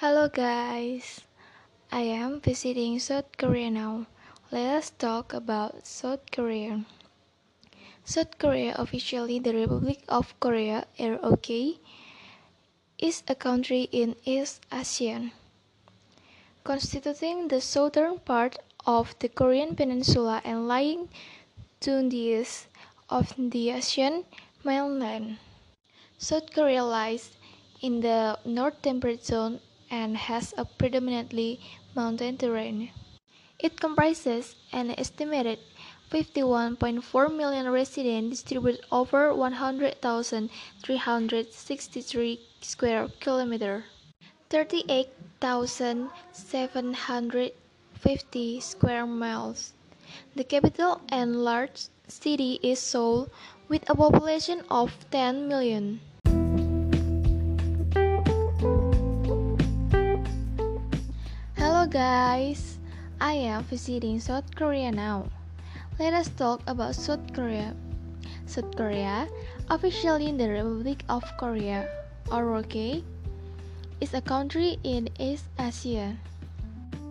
Hello guys, I am visiting South Korea now. Let us talk about South Korea. South Korea, officially the Republic of Korea (ROK), is a country in East Asia, constituting the southern part of the Korean peninsula and lying to the east of the Asian mainland. South Korea lies in the North Temperate Zone and has a predominantly mountain terrain. It comprises an estimated 51.4 million residents distributed over 100,363 square kilometers, 38,750 square miles. The capital and largest city is Seoul, with a population of 10 million. Guys, I am visiting South Korea now. Let us talk about South Korea. South Korea, officially the Republic of Korea, or ROK, is a country in East Asia,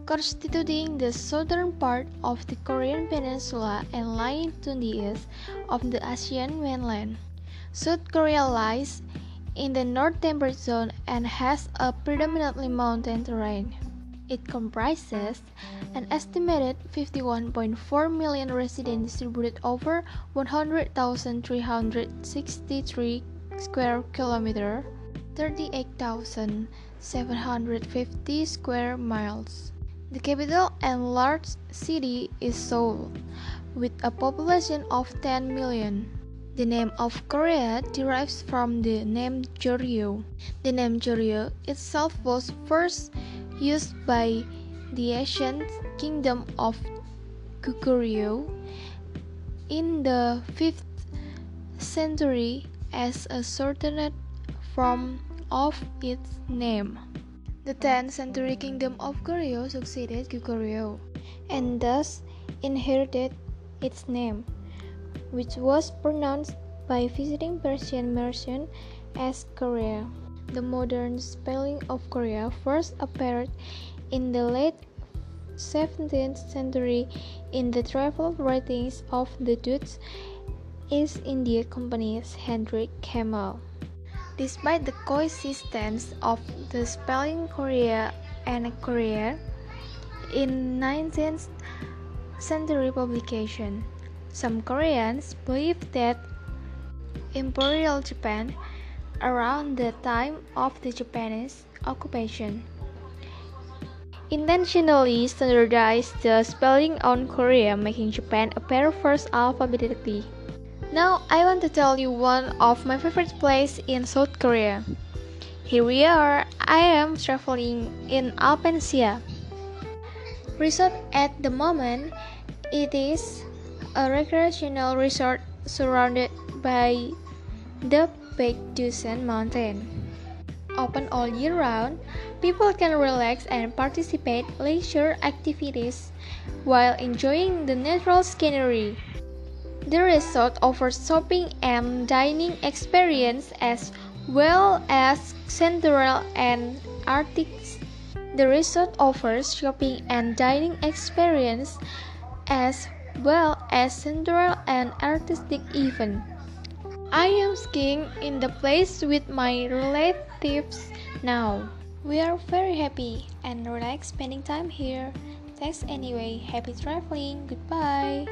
constituting the southern part of the Korean peninsula and lying to the east of the Asian mainland. South Korea lies in the North Temperate Zone and has a predominantly mountain terrain. It comprises an estimated 51.4 million residents distributed over 100,363 square kilometer, 38,750 square miles. The capital and large city is Seoul, with a population of 10 million. The name of Korea derives from the name Goryeo. The name Goryeo itself was first used by the ancient kingdom of Goguryeo in the 5th century as a shortened form of its name. The 10th century kingdom of Goryeo succeeded Goguryeo and thus inherited its name, which was pronounced by visiting Persian merchants as Korea. The modern spelling of Korea first appeared in the late 17th century in the travel writings of the Dutch East India Company's Hendrik Hamel. Despite the coexistence of the spelling Corea and Korea in 19th century publication, some Koreans believe that Imperial Japan around the time of the Japanese occupation. Intentionally standardized the spelling on Korea, making Japan appear first alphabetically. Now I want to tell you one of my favorite places in South Korea. Here we are, I am traveling in Alpensia. Resort at the moment, it is a recreational resort surrounded by the Baekdusan Mountain. Open all year round, people can relax and participate leisure activities while enjoying the natural scenery. The resort offers shopping and dining experience as well as central and arctic. The resort offers shopping and dining experience as well as central and artistic events. I am skiing in the place with my relatives now. We are very happy and relaxed spending time here. Thanks anyway. Happy traveling. Goodbye.